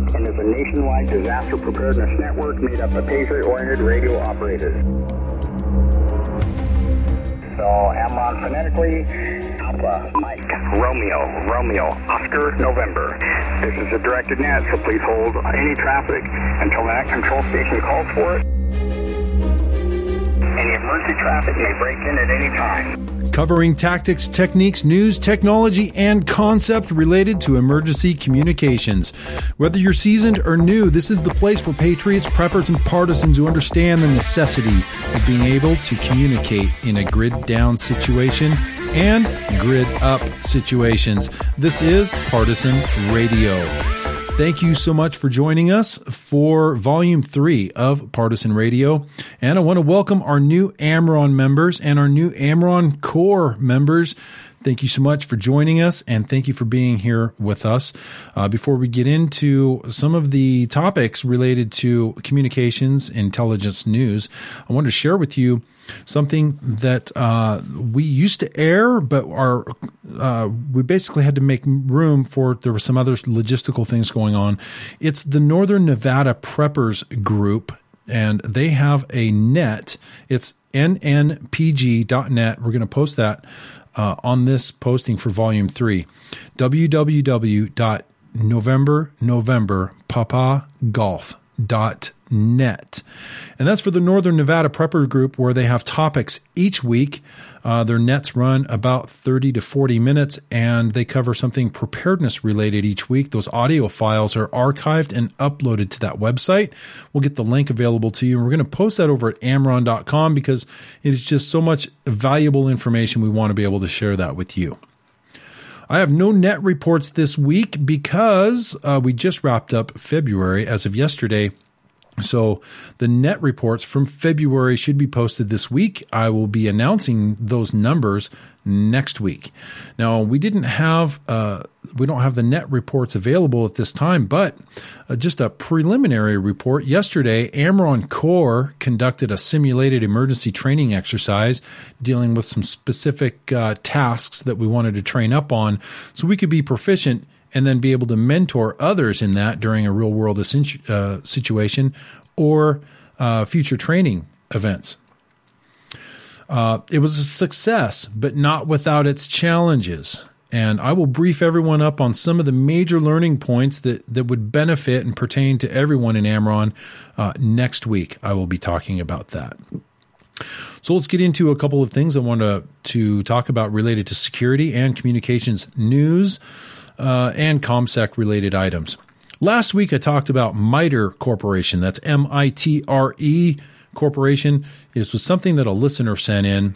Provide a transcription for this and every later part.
Network and is a nationwide disaster preparedness network made up of Patriot-oriented radio operators. So, AmRRON phonetically, Alpha, Mike, Romeo, Romeo, Oscar, November. This is a directed net, so please hold any traffic until that control station calls for it. Any emergency traffic may break in at any time. Covering tactics, techniques, news, technology, and concept related to emergency communications. Whether you're seasoned or new, this is the place for patriots, preppers, and partisans who understand the necessity of being able to communicate in a grid down situation and grid up situations. This is Partisan Radio. Thank you so much for joining us for volume three of Partisan Radio. And I want to welcome our new AmRRON members and our new AmRRON Core members. Thank you so much for joining us and thank you for being here with us. Uh, before we get into some of the topics related to communications, intelligence, news, I want to share with you something that uh, we used to air, but our uh, we basically had to make room for. There were some other logistical things going on. It's the Northern Nevada Preppers Group, and they have a net. It's nnpg.net. We're going to post that uh, on this posting for volume three www.november.november.papagolf.net. And that's for the Northern Nevada Prepper Group, where they have topics each week. Uh, their nets run about 30 to 40 minutes, and they cover something preparedness related each week. Those audio files are archived and uploaded to that website. We'll get the link available to you. And we're going to post that over at amrron.com because it is just so much valuable information. We want to be able to share that with you. I have no net reports this week because uh, we just wrapped up February as of yesterday. So the net reports from February should be posted this week. I will be announcing those numbers next week. Now we didn't have uh, we don't have the net reports available at this time, but uh, just a preliminary report. Yesterday, AmRRON Core conducted a simulated emergency training exercise dealing with some specific uh, tasks that we wanted to train up on, so we could be proficient and then be able to mentor others in that during a real world uh, situation or uh, future training events. Uh, it was a success, but not without its challenges. And I will brief everyone up on some of the major learning points that, that would benefit and pertain to everyone in AmRRON uh, next week. I will be talking about that. So let's get into a couple of things I want to, to talk about related to security and communications news uh, and ComSec related items. Last week I talked about MITRE Corporation. That's M I T R E Corporation. This was something that a listener sent in,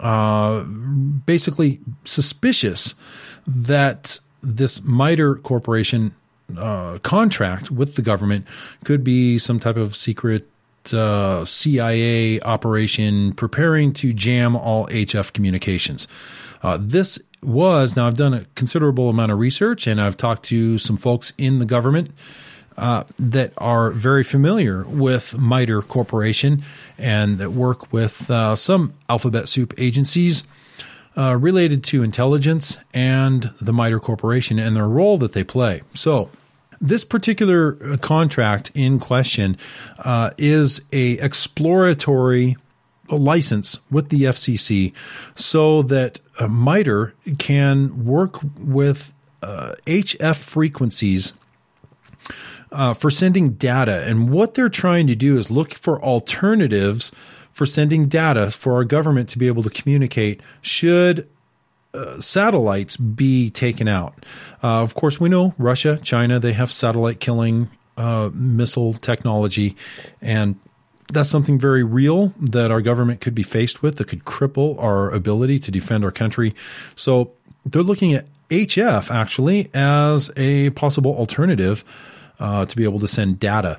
uh, basically suspicious that this MITRE Corporation uh, contract with the government could be some type of secret uh, CIA operation preparing to jam all HF communications. Uh, this was now I've done a considerable amount of research and I've talked to some folks in the government uh, that are very familiar with MITRE Corporation and that work with uh, some alphabet soup agencies uh, related to intelligence and the MITRE Corporation and their role that they play. So, this particular uh, contract in question uh, is a exploratory license with the FCC so that uh, MITRE can work with uh, HF frequencies uh, for sending data. And what they're trying to do is look for alternatives for sending data for our government to be able to communicate should uh, satellites be taken out. Uh, of course, we know Russia, China, they have satellite killing uh, missile technology. And that's something very real that our government could be faced with that could cripple our ability to defend our country. So they're looking at HF actually as a possible alternative uh, to be able to send data.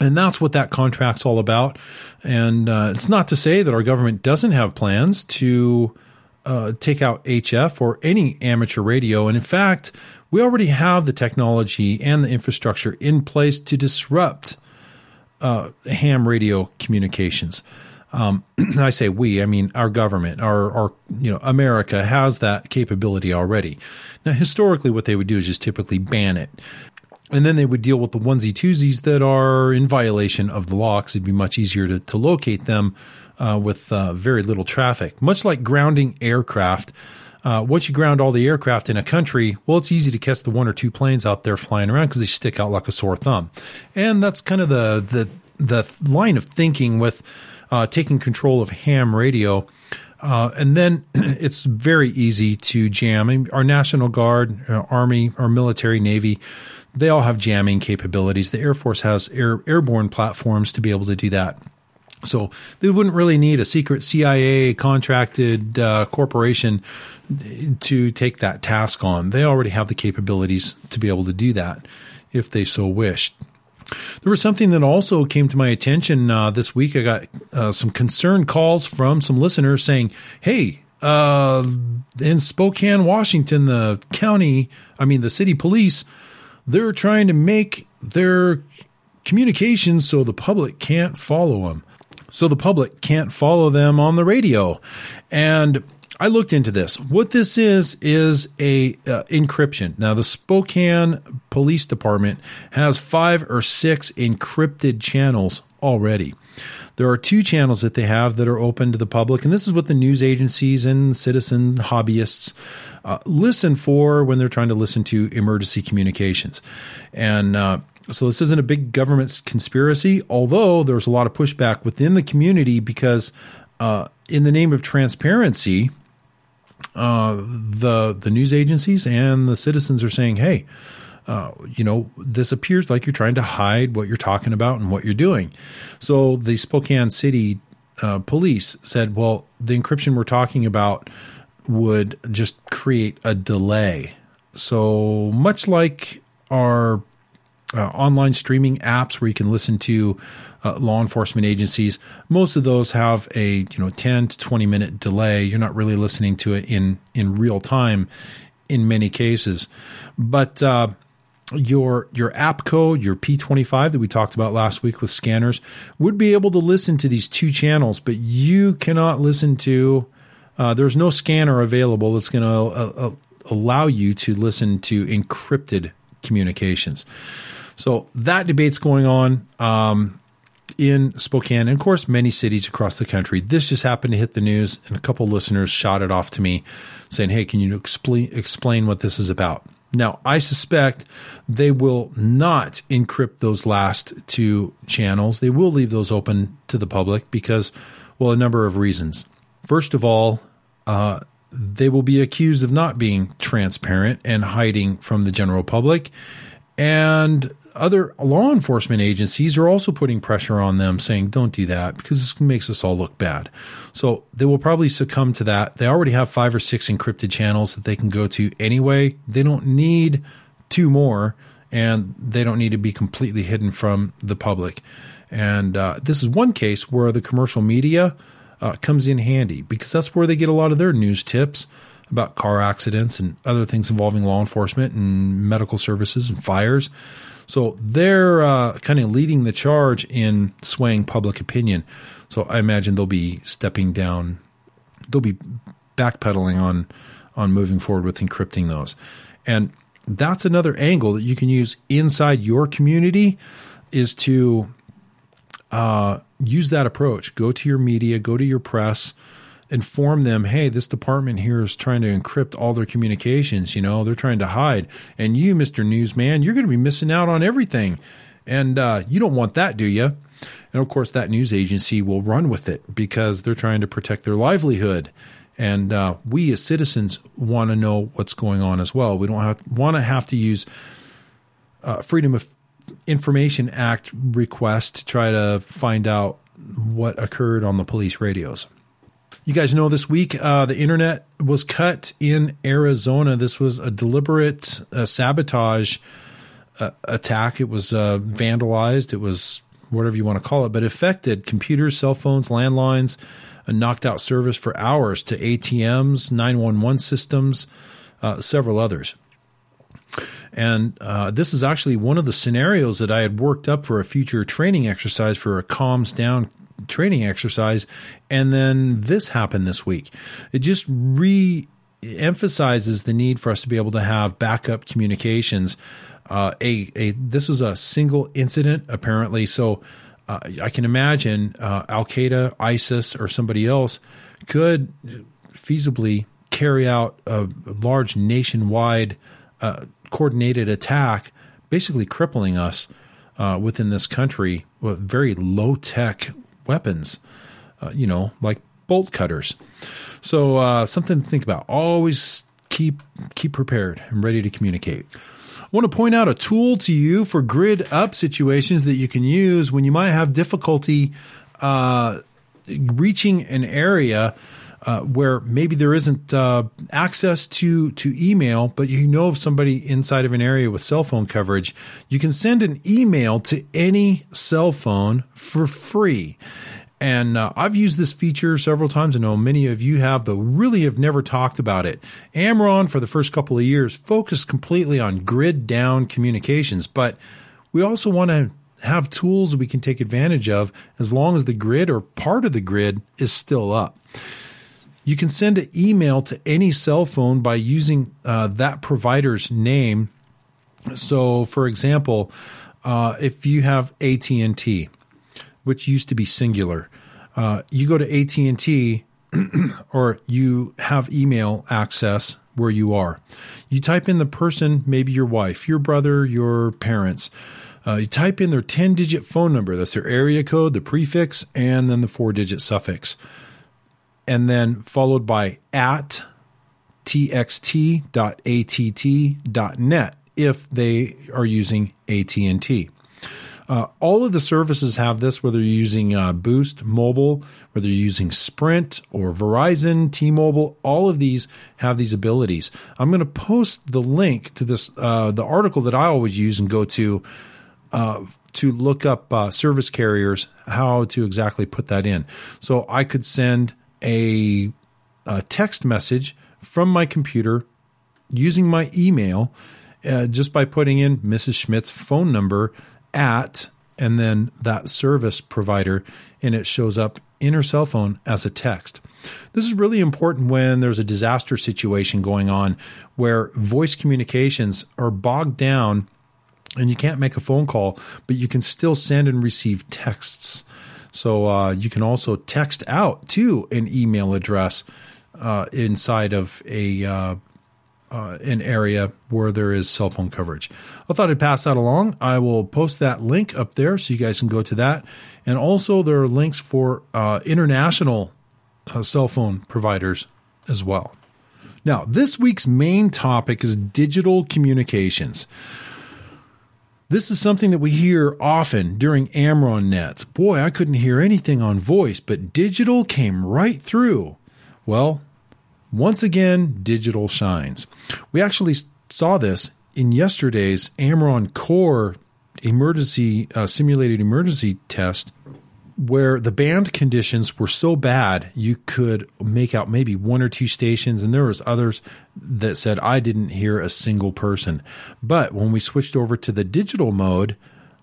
And that's what that contract's all about. And uh, it's not to say that our government doesn't have plans to uh, take out HF or any amateur radio. And in fact, we already have the technology and the infrastructure in place to disrupt uh, ham radio communications. Um, I say we, I mean our government, our, our, you know, America has that capability already. Now, historically, what they would do is just typically ban it. And then they would deal with the onesie twosies that are in violation of the law because it'd be much easier to, to locate them uh, with uh, very little traffic. Much like grounding aircraft, uh, once you ground all the aircraft in a country, well, it's easy to catch the one or two planes out there flying around because they stick out like a sore thumb. And that's kind of the the the line of thinking with uh, taking control of ham radio. Uh, and then it's very easy to jam. Our National Guard, uh, Army, our military, Navy, they all have jamming capabilities. The Air Force has air, airborne platforms to be able to do that. So they wouldn't really need a secret CIA contracted uh, corporation to take that task on. They already have the capabilities to be able to do that if they so wished. There was something that also came to my attention uh, this week. I got uh, some concerned calls from some listeners saying, "Hey, uh, in Spokane, Washington, the county, I mean the city police, they're trying to make their communications so the public can't follow them." so the public can't follow them on the radio. And I looked into this. What this is is a uh, encryption. Now the Spokane Police Department has 5 or 6 encrypted channels already. There are two channels that they have that are open to the public, and this is what the news agencies and citizen hobbyists uh, listen for when they're trying to listen to emergency communications. And uh, so this isn't a big government conspiracy, although there's a lot of pushback within the community because, uh, in the name of transparency, uh, the the news agencies and the citizens are saying, "Hey, uh, you know, this appears like you're trying to hide what you're talking about and what you're doing." So the Spokane City uh, Police said, "Well, the encryption we're talking about would just create a delay." So much like our uh, online streaming apps where you can listen to uh, law enforcement agencies. Most of those have a you know 10 to 20 minute delay. You're not really listening to it in in real time in many cases, but uh, your your APCO, your P25 that we talked about last week with scanners, would be able to listen to these two channels, but you cannot listen to. Uh, there's no scanner available that's going to uh, uh, allow you to listen to encrypted communications. So that debate's going on um, in Spokane, and of course, many cities across the country. This just happened to hit the news, and a couple listeners shot it off to me, saying, "Hey, can you explain explain what this is about?" Now, I suspect they will not encrypt those last two channels. They will leave those open to the public because, well, a number of reasons. First of all, uh, they will be accused of not being transparent and hiding from the general public. And other law enforcement agencies are also putting pressure on them saying, don't do that because this makes us all look bad. So they will probably succumb to that. They already have five or six encrypted channels that they can go to anyway. They don't need two more and they don't need to be completely hidden from the public. And uh, this is one case where the commercial media uh, comes in handy because that's where they get a lot of their news tips about car accidents and other things involving law enforcement and medical services and fires. So they're uh, kind of leading the charge in swaying public opinion. So I imagine they'll be stepping down, they'll be backpedaling on on moving forward with encrypting those. And that's another angle that you can use inside your community is to uh, use that approach. Go to your media, go to your press, inform them, hey, this department here is trying to encrypt all their communications. You know, they're trying to hide. And you, Mr. Newsman, you're going to be missing out on everything. And uh, you don't want that, do you? And of course, that news agency will run with it because they're trying to protect their livelihood. And uh, we as citizens want to know what's going on as well. We don't want to have to use uh, Freedom of Information Act request to try to find out what occurred on the police radios. You guys know this week uh, the internet was cut in Arizona. This was a deliberate uh, sabotage uh, attack. It was uh, vandalized. It was whatever you want to call it, but affected computers, cell phones, landlines, knocked out service for hours to ATMs, 911 systems, uh, several others. And uh, this is actually one of the scenarios that I had worked up for a future training exercise for a comms down training exercise, and then this happened this week. It just re emphasizes the need for us to be able to have backup communications. Uh, a, a this was a single incident apparently, so uh, I can imagine uh, Al Qaeda, ISIS, or somebody else could feasibly carry out a large nationwide uh, coordinated attack, basically crippling us uh, within this country with very low tech weapons, uh, you know, like bolt cutters. So uh, something to think about. Always keep keep prepared and ready to communicate. I want to point out a tool to you for grid up situations that you can use when you might have difficulty uh, reaching an area uh, where maybe there isn't uh, access to to email, but you know of somebody inside of an area with cell phone coverage, you can send an email to any cell phone for free. And uh, I've used this feature several times. I know many of you have, but really have never talked about it. AmRRON, for the first couple of years, focused completely on grid down communications, but we also want to have tools we can take advantage of as long as the grid or part of the grid is still up. You can send an email to any cell phone by using uh, that provider's name. So, for example, uh, if you have AT and T, which used to be Cingular, Uh, you go to AT and T, or you have email access where you are. You type in the person, maybe your wife, your brother, your parents. Uh, you type in their 10 digit phone number. That's their area code, the prefix, and then the four digit suffix. And then followed by at txt.att.net if they are using AT&T. Uh, all of the services have this, whether you're using uh, Boost Mobile, whether you're using Sprint or Verizon, T-Mobile. All of these have these abilities. I'm going to post the link to this, uh, the article that I always use and go to uh, to look up uh, service carriers, how to exactly put that in. So I could send a, a text message from my computer using my email. Uh, just by putting in Mrs. Schmidt's phone number at and then that service provider, and it shows up in her cell phone as a text. This is really important when there's a disaster situation going on where voice communications are bogged down and you can't make a phone call, but you can still send and receive texts. So uh, you can also text out to an email address uh, inside of a uh, uh, an area where there is cell phone coverage. I thought I'd pass that along. I will post that link up there so you guys can go to that. And also, there are links for uh, international uh, cell phone providers as well. Now, this week's main topic is digital communications. This is something that we hear often during AmRRON nets. Boy, I couldn't hear anything on voice, but digital came right through. Well, once again, digital shines. We actually saw this in yesterday's AmRRON Core emergency uh, simulated emergency test where the band conditions were so bad you could make out maybe one or two stations and there was others that said I didn't hear a single person. But when we switched over to the digital mode,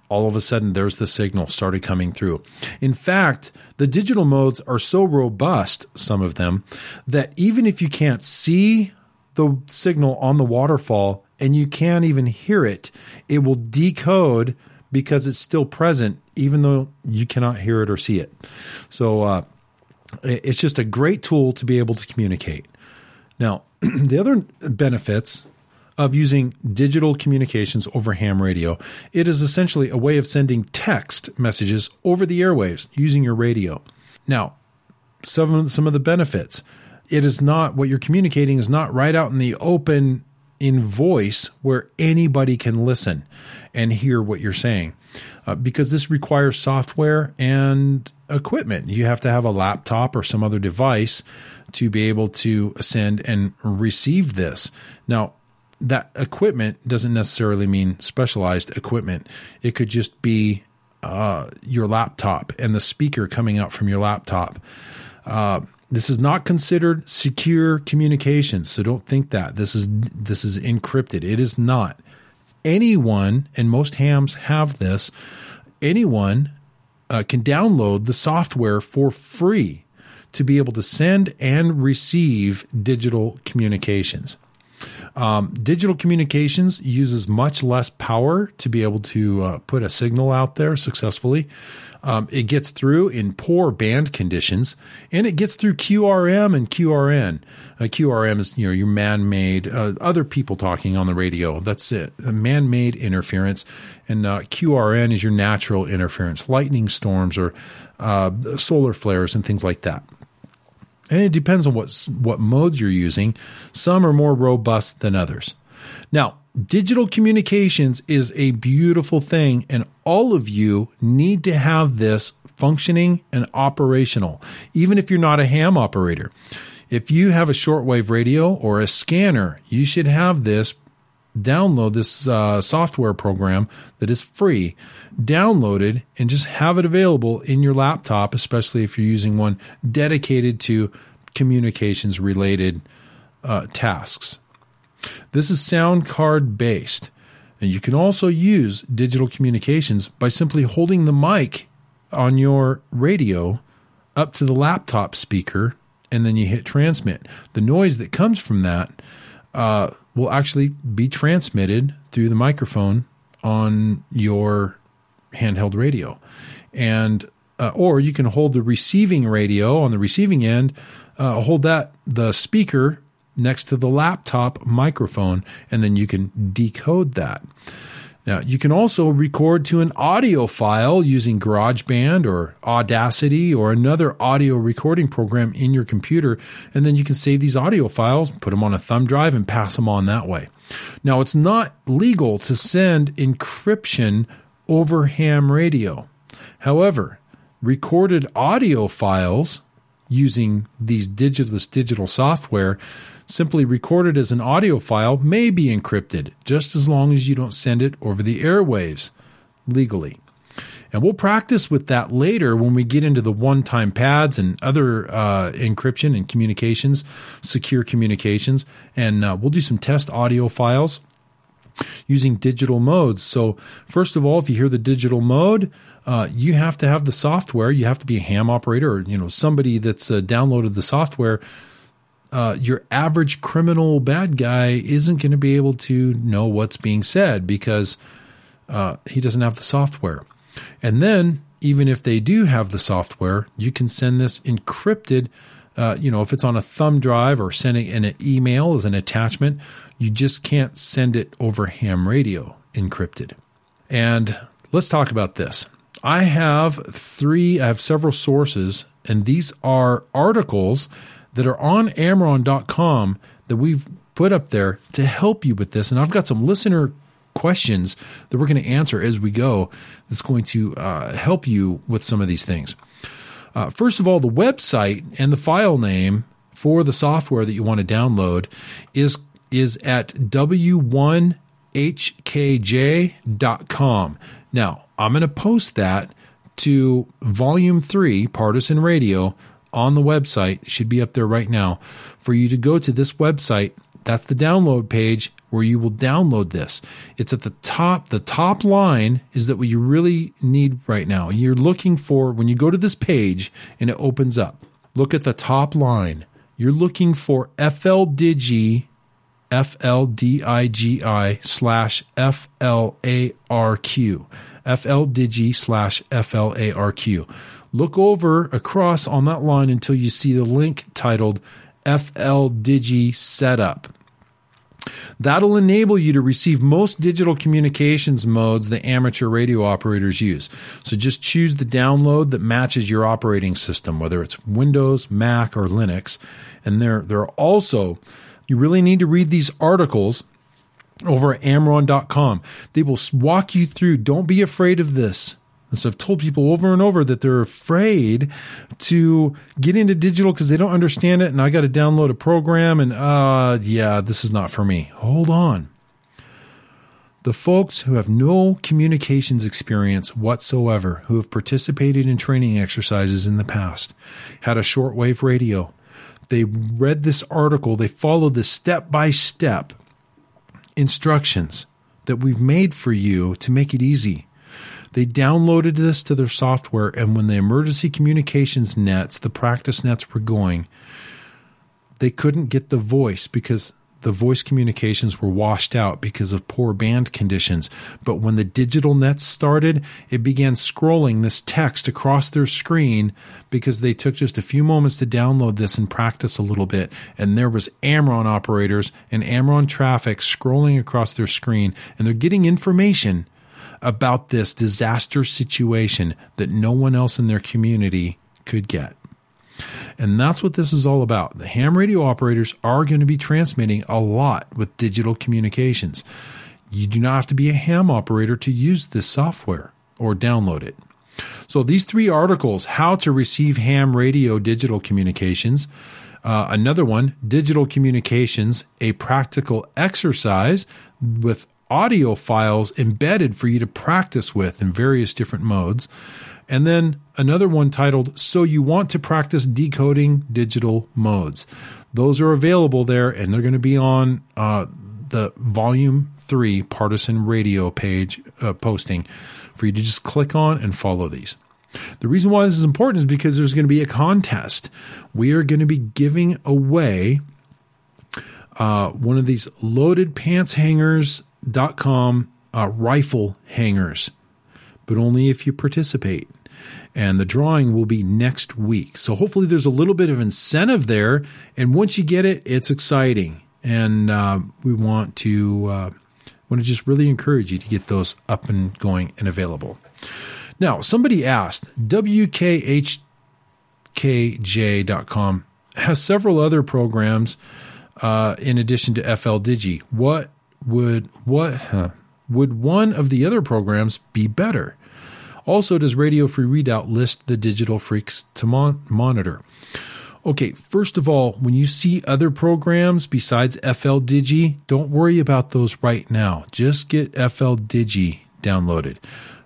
all of a sudden there's the signal started coming through. In fact, the digital modes are so robust, some of them, that even if you can't see the signal on the waterfall and you can't even hear it, it will decode because it's still present, even though you cannot hear it or see it. So uh, it's just a great tool to be able to communicate. Now, the other benefits of using digital communications over ham radio. It is essentially a way of sending text messages over the airwaves using your radio. Now, some of, some of the benefits. It is not what you're communicating is not right out in the open in voice where anybody can listen and hear what you're saying. Uh, because this requires software and equipment. You have to have a laptop or some other device to be able to send and receive this. Now, that equipment doesn't necessarily mean specialized equipment. It could just be uh, your laptop and the speaker coming out from your laptop. Uh, this is not considered secure communications, so don't think that this is this is encrypted. It is not. Anyone, and most hams have this. Anyone uh, can download the software for free to be able to send and receive digital communications. Um, digital communications uses much less power to be able to uh, put a signal out there successfully. Um, it gets through in poor band conditions, and it gets through QRM and QRN. Uh, QRM is you know your man-made uh, other people talking on the radio. That's it, a man-made interference, and uh, QRN is your natural interference, lightning storms or uh, solar flares and things like that. And it depends on what what modes you're using. Some are more robust than others. Now, digital communications is a beautiful thing, and all of you need to have this functioning and operational, even if you're not a ham operator. If you have a shortwave radio or a scanner, you should have this. Download this uh, software program that is free, download it, and just have it available in your laptop, especially if you're using one dedicated to communications related uh, tasks. This is sound card based. And you can also use digital communications by simply holding the mic on your radio up to the laptop speaker and then you hit transmit. The noise that comes from that uh, will actually be transmitted through the microphone on your handheld radio. And uh, or you can hold the receiving radio on the receiving end, uh, hold that the speaker next to the laptop microphone, and then you can decode that. Now, you can also record to an audio file using GarageBand or Audacity or another audio recording program in your computer, and then you can save these audio files, put them on a thumb drive, and pass them on that way. Now, it's not legal to send encryption over ham radio. However, recorded audio files using these digital, digital software simply recorded as an audio file may be encrypted, just as long as you don't send it over the airwaves legally. And we'll practice with that later when we get into the one time pads and other uh, encryption and communications, secure communications. And uh, we'll do some test audio files using digital modes. So, first of all, if you hear the digital mode, uh, you have to have the software. You have to be a ham operator or you know somebody that's uh, downloaded the software uh, your average criminal bad guy isn't going to be able to know what's being said because uh, he doesn't have the software. And then, even if they do have the software, you can send this encrypted. Uh, you know, if it's on a thumb drive or sending in an email as an attachment, you just can't send it over ham radio encrypted. And let's talk about this. I have three, I have several sources, and these are articles that are on AmRRON.com that we've put up there to help you with this. And I've got some listener questions that we're going to answer as we go that's going to uh, help you with some of these things. Uh, first of all, the website and the file name for the software that you want to download is is at w1hkj.com. Now, I'm going to post that to volume 3 Partisan Radio on the website, should be up there right now, for you to go to this website. That's the download page where you will download this. It's at the top. The top line is that what you really need right now. You're looking for, when you go to this page and it opens up, look at the top line. You're looking for FLDIGI, F-L-D-I-G-I slash F-L-A-R-Q. FLDIGI slash F-L-A-R-Q. Look over across on that line until you see the link titled FLDigi Setup. That'll enable you to receive most digital communications modes that amateur radio operators use. So just choose the download that matches your operating system, whether it's Windows, Mac, or Linux. And there, there are also, you really need to read these articles over at AmRRON.com. They will walk you through. Don't be afraid of this. And so I've told people over and over that they're afraid to get into digital because they don't understand it. And I got to download a program and, uh, yeah, this is not for me. Hold on. The folks who have no communications experience whatsoever, who have participated in training exercises in the past, had a shortwave radio. They read this article, they followed the step by step instructions that we've made for you to make it easy. They downloaded this to their software, and when the emergency communications nets, the practice nets were going, they couldn't get the voice because the voice communications were washed out because of poor band conditions. But when the digital nets started, it began scrolling this text across their screen because they took just a few moments to download this and practice a little bit. And there was AmRRON operators and AmRRON traffic scrolling across their screen, and they're getting information about this disaster situation that no one else in their community could get. And that's what this is all about. The ham radio operators are going to be transmitting a lot with digital communications. You do not have to be a ham operator to use this software or download it. So, these three articles how to receive ham radio digital communications. Uh, another one, Digital Communications, a practical exercise with audio files embedded for you to practice with in various different modes. And then another one titled So You Want to Practice Decoding Digital Modes. Those are available there and they're going to be on uh, the volume three partisan radio page uh, posting for you to just click on and follow these. The reason why this is important is because there's going to be a contest. We are going to be giving away uh, one of these loaded loadedpantshangers.com uh, rifle hangers, but only if you participate and the drawing will be next week. So hopefully there's a little bit of incentive there, and once you get it, it's exciting, and uh, we want to uh, want to just really encourage you to get those up and going and available. Now, somebody asked WKHKJ.com has several other programs uh, in addition to FLDigi. What would what huh, would one of the other programs be better? Also, does Radio Free Redoubt list the digital freqs to mon- monitor? Okay, first of all, when you see other programs besides FL Digi, don't worry about those right now. Just get FL Digi downloaded.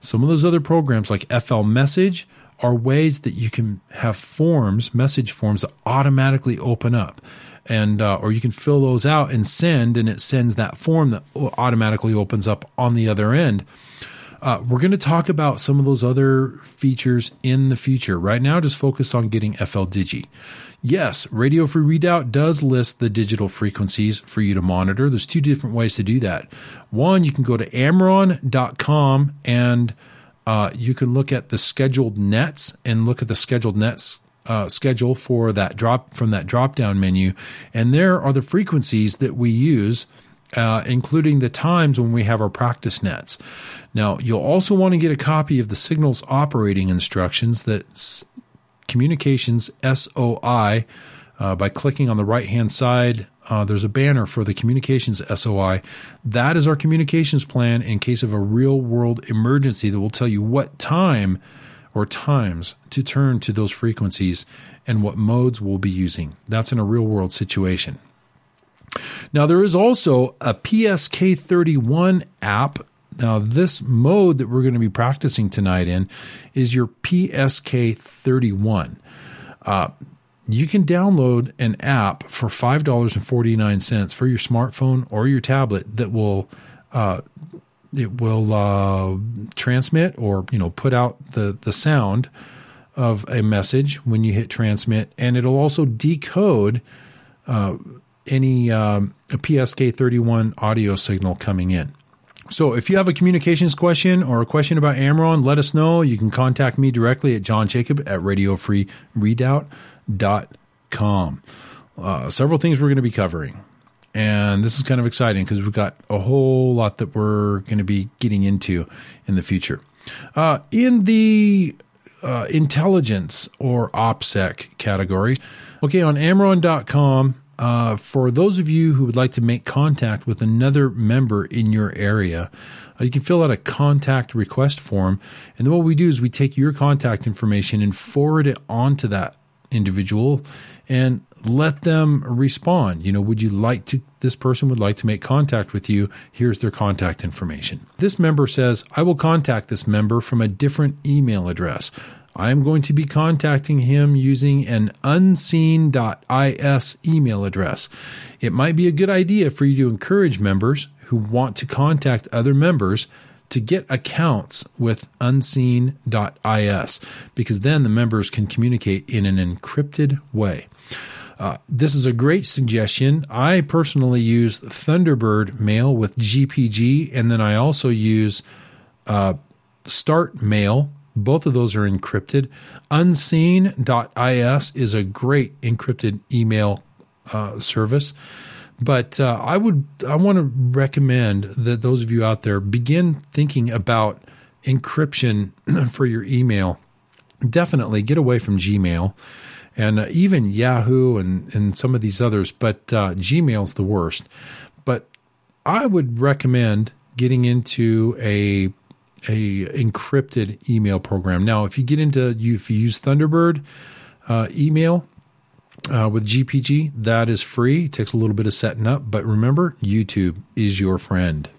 Some of those other programs like FL Message are ways that you can have forms, message forms that automatically open up. And uh, or you can fill those out and send, and it sends that form that automatically opens up on the other end. Uh, we're going to talk about some of those other features in the future. Right now, just focus on getting FL Digi. Yes, Radio Free Redoubt does list the digital frequencies for you to monitor. There's two different ways to do that. One, you can go to amrron.com and uh, you can look at the scheduled nets and look at the scheduled nets uh, schedule for that drop from that drop down menu. And there are the frequencies that we use uh, including the times when we have our practice nets. Now, you'll also want to get a copy of the signals operating instructions that communications SOI uh, by clicking on the right hand side. Uh, there's a banner for the communications SOI. That is our communications plan in case of a real world emergency that will tell you what time or times to turn to those frequencies and what modes we'll be using. That's in a real world situation. Now, there is also a PSK31 app. Now, this mode that we're going to be practicing tonight in is your PSK31. Uh, you can download an app for $5.49 for your smartphone or your tablet that will uh, it will uh, transmit or you know put out the the sound of a message when you hit transmit, and it'll also decode uh, any um, PSK31 audio signal coming in. So if you have a communications question or a question about AmRRON, let us know. You can contact me directly at John Jacob at radiofreeredoubt.com. Uh, several things we're going to be covering. And this is kind of exciting because we've got a whole lot that we're going to be getting into in the future. Uh, in the uh, intelligence or OPSEC category, okay, on AmRRON.com, uh, for those of you who would like to make contact with another member in your area, uh, you can fill out a contact request form. And then what we do is we take your contact information and forward it on to that individual and let them respond. You know, would you like to, this person would like to make contact with you. Here's their contact information. This member says, I will contact this member from a different email address. I am going to be contacting him using an unseen.is email address. It might be a good idea for you to encourage members who want to contact other members to get accounts with unseen.is because then the members can communicate in an encrypted way. Uh, this is a great suggestion. I personally use Thunderbird Mail with GPG, and then I also use uh, Start Mail. Both of those are encrypted. Unseen.is is a great encrypted email uh, service. But uh, I would I want to recommend that those of you out there begin thinking about encryption for your email. Definitely get away from Gmail and uh, even Yahoo and, and some of these others, but uh, Gmail's the worst. But I would recommend getting into a a encrypted email program. Now, if you get into you if you use Thunderbird uh, email uh, with GPG, that is free. It takes a little bit of setting up, but remember, YouTube is your friend.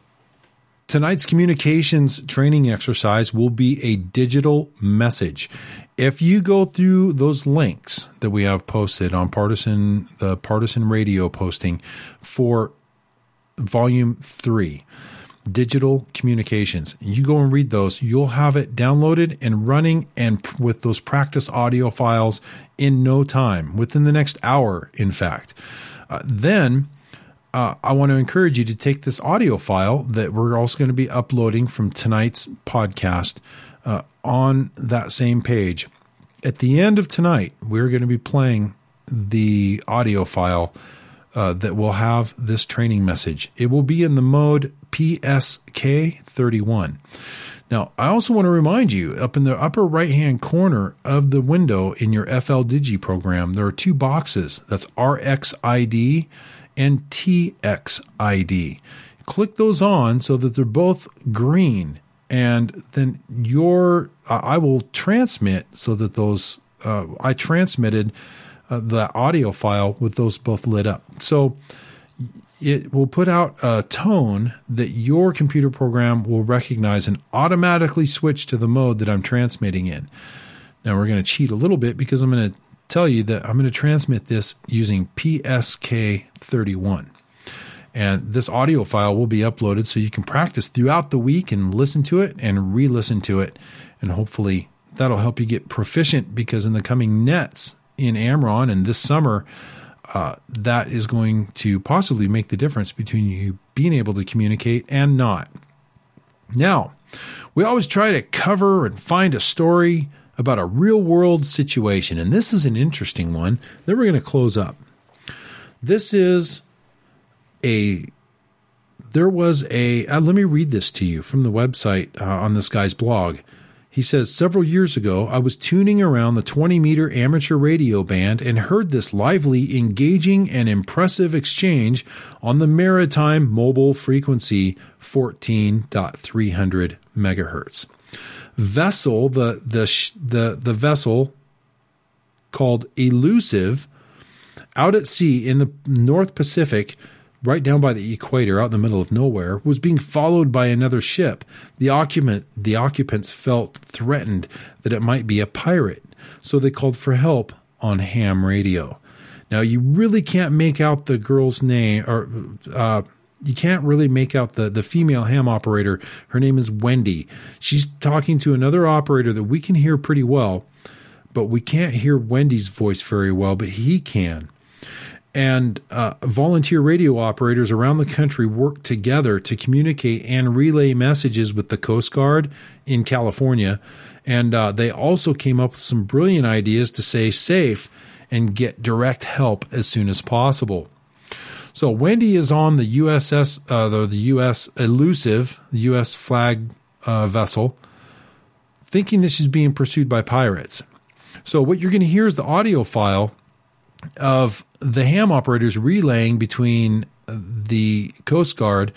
Tonight's communications training exercise will be a digital message. If you go through those links that we have posted on partisan the partisan radio posting for volume 3 digital communications. You go and read those. You'll have it downloaded and running and with those practice audio files in no time within the next hour in fact. Uh, then uh, I want to encourage you to take this audio file that we're also going to be uploading from tonight's podcast uh, on that same page. At the end of tonight, we're going to be playing the audio file uh, that will have this training message. It will be in the mode PSK31. Now, I also want to remind you up in the upper right hand corner of the window in your FL Digi program, there are two boxes. That's RXID and TXID. Click those on so that they're both green, and then your I will transmit so that those uh, I transmitted uh, the audio file with those both lit up. So it will put out a tone that your computer program will recognize and automatically switch to the mode that I'm transmitting in. Now we're going to cheat a little bit because I'm going to tell you that I'm going to transmit this using PSK31. And this audio file will be uploaded so you can practice throughout the week and listen to it and re listen to it. And hopefully that'll help you get proficient because in the coming nets in AmRRON and this summer, uh, that is going to possibly make the difference between you being able to communicate and not. Now, we always try to cover and find a story about a real world situation. And this is an interesting one. Then we're going to close up. This is a, there was a, uh, let me read this to you from the website uh, on this guy's blog. He says, several years ago, I was tuning around the 20 meter amateur radio band and heard this lively, engaging, and impressive exchange on the maritime mobile frequency 14.300 megahertz. Vessel, the the the the vessel called Elusive, out at sea in the North Pacific, right down by the equator, out in the middle of nowhere, was being followed by another ship. The occupant the occupants felt threatened that it might be a pirate, so they called for help on ham radio. Now you really can't make out the girl's name or uh, you can't really make out the the female ham operator. Her name is Wendy. She's talking to another operator that we can hear pretty well, but we can't hear Wendy's voice very well, but he can. And uh, volunteer radio operators around the country work together to communicate and relay messages with the Coast Guard in California. And uh, they also came up with some brilliant ideas to stay safe and get direct help as soon as possible. So Wendy is on the USS, uh, the, the U.S. Elusive, the U.S. flag uh, vessel, thinking that she's being pursued by pirates. So what you're going to hear is the audio file of the ham operators relaying between the Coast Guard,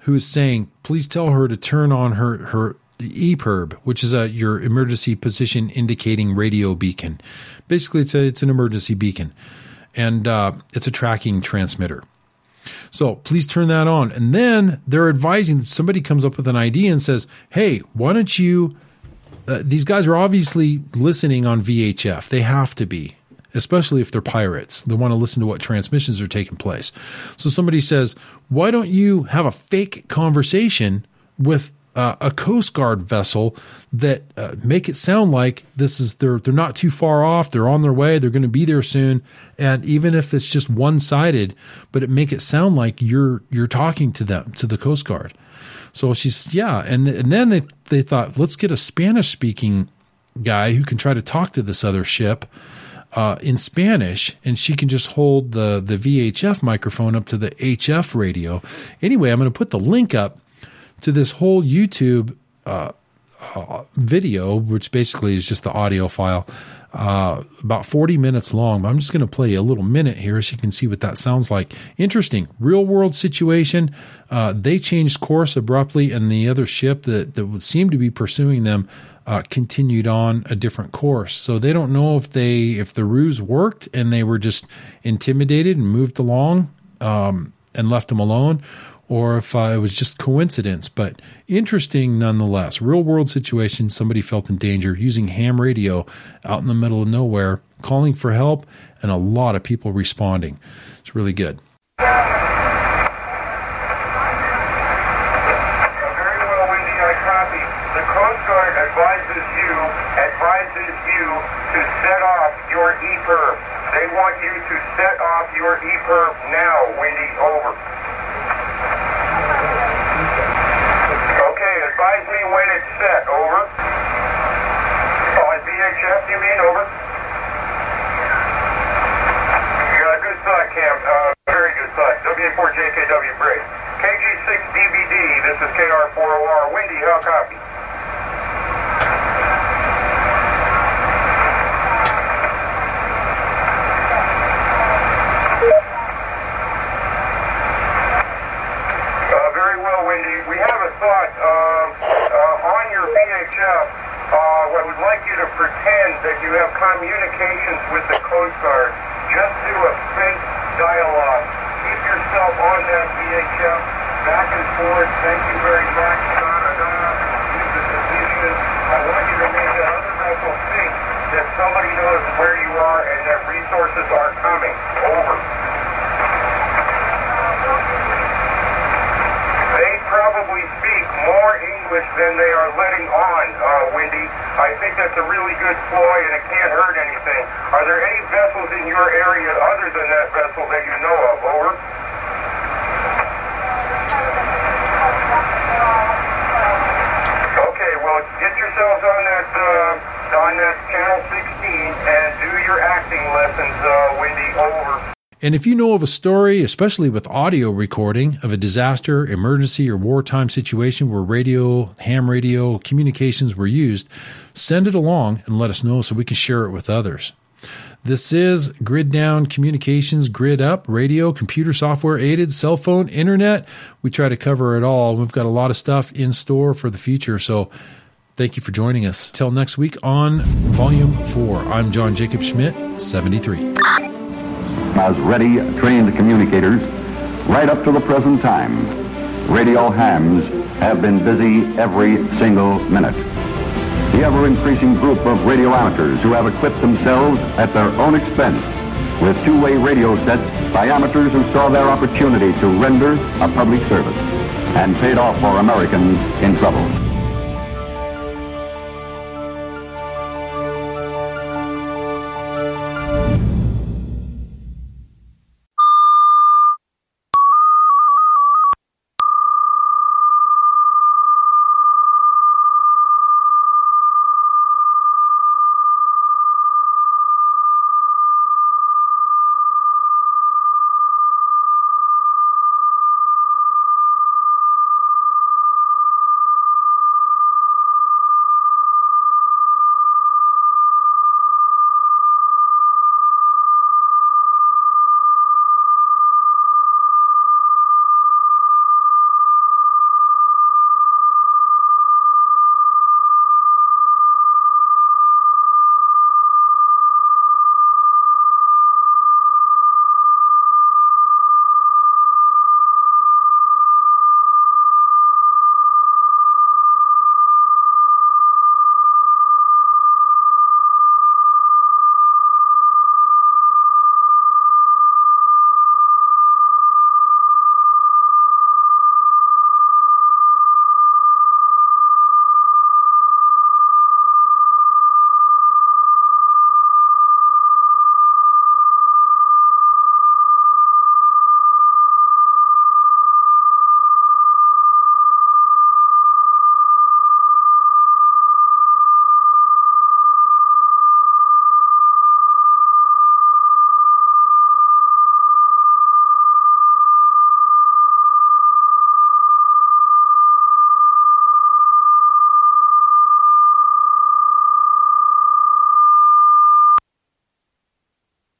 who is saying, "Please tell her to turn on her her EPIRB, which is a your emergency position indicating radio beacon. Basically, it's a, it's an emergency beacon, and uh, it's a tracking transmitter." So please turn that on. And then they're advising that somebody comes up with an idea and says, hey, why don't you? Uh, these guys are obviously listening on VHF. They have to be, especially if they're pirates. They want to listen to what transmissions are taking place. So somebody says, why don't you have a fake conversation with uh, a Coast Guard vessel that uh, make it sound like this is they're they're not too far off. They're on their way. They're going to be there soon. And even if it's just one sided, but it make it sound like you're you're talking to them to the Coast Guard. So she's yeah, and and then they they thought let's get a Spanish speaking guy who can try to talk to this other ship uh, in Spanish, and she can just hold the the VHF microphone up to the HF radio. Anyway, I'm going to put the link up to this whole YouTube uh, uh, video, which basically is just the audio file, uh, about 40 minutes long. But I'm just going to play a little minute here so you can see what that sounds like. Interesting, real world situation. Uh, they changed course abruptly, and the other ship that that would seem to be pursuing them uh, continued on a different course. So they don't know if they if the ruse worked and they were just intimidated and moved along um, and left them alone, or if uh, it was just coincidence. But interesting nonetheless. Real world situation. Somebody felt in danger using ham radio out in the middle of nowhere, calling for help, and a lot of people responding. It's really good. Very well, Wendy, I copy. The Coast Guard advises you advises you to set off your EPIRB. They want you to set off your now, Windy. Over. Okay, advise me when it's set. Over. Oh, at VHF, you mean? Over. Yeah, good thought, Cam. Uh, very good thought. WA4JKW break. KG6DBD, this is KR4OR. Windy, how copy? thought uh, uh, on your VHF, uh, I would like you to pretend that you have communications with the Coast Guard. Just do a spent dialogue. Keep yourself on that VHF, back and forth. Thank you very much. Da, da, da. Use the position. I want you to make that other vessel think that somebody knows where you are and that resources are coming. Over. They probably speak more English than they are letting on, uh, Windy. I think that's a really good ploy and it can't hurt anything. Are there any vessels in your area other than that vessel that you know of? Over. Okay, well, get yourselves on that uh, on that channel 16 and do your acting lessons, uh, Windy. Over. And if you know of a story, especially with audio recording of a disaster, emergency, or wartime situation where radio, ham radio, communications were used, send it along and let us know so we can share it with others. This is Grid Down Communications, Grid Up, radio, computer software aided, cell phone, internet. We try to cover it all. We've got a lot of stuff in store for the future. So thank you for joining us. Till next week on Volume 4. I'm John Jacob Schmidt, 73 as ready, trained communicators right up to the present time. Radio hams have been busy every single minute. The ever-increasing group of radio amateurs who have equipped themselves at their own expense with two-way radio sets by amateurs who saw their opportunity to render a public service and paid off for Americans in trouble.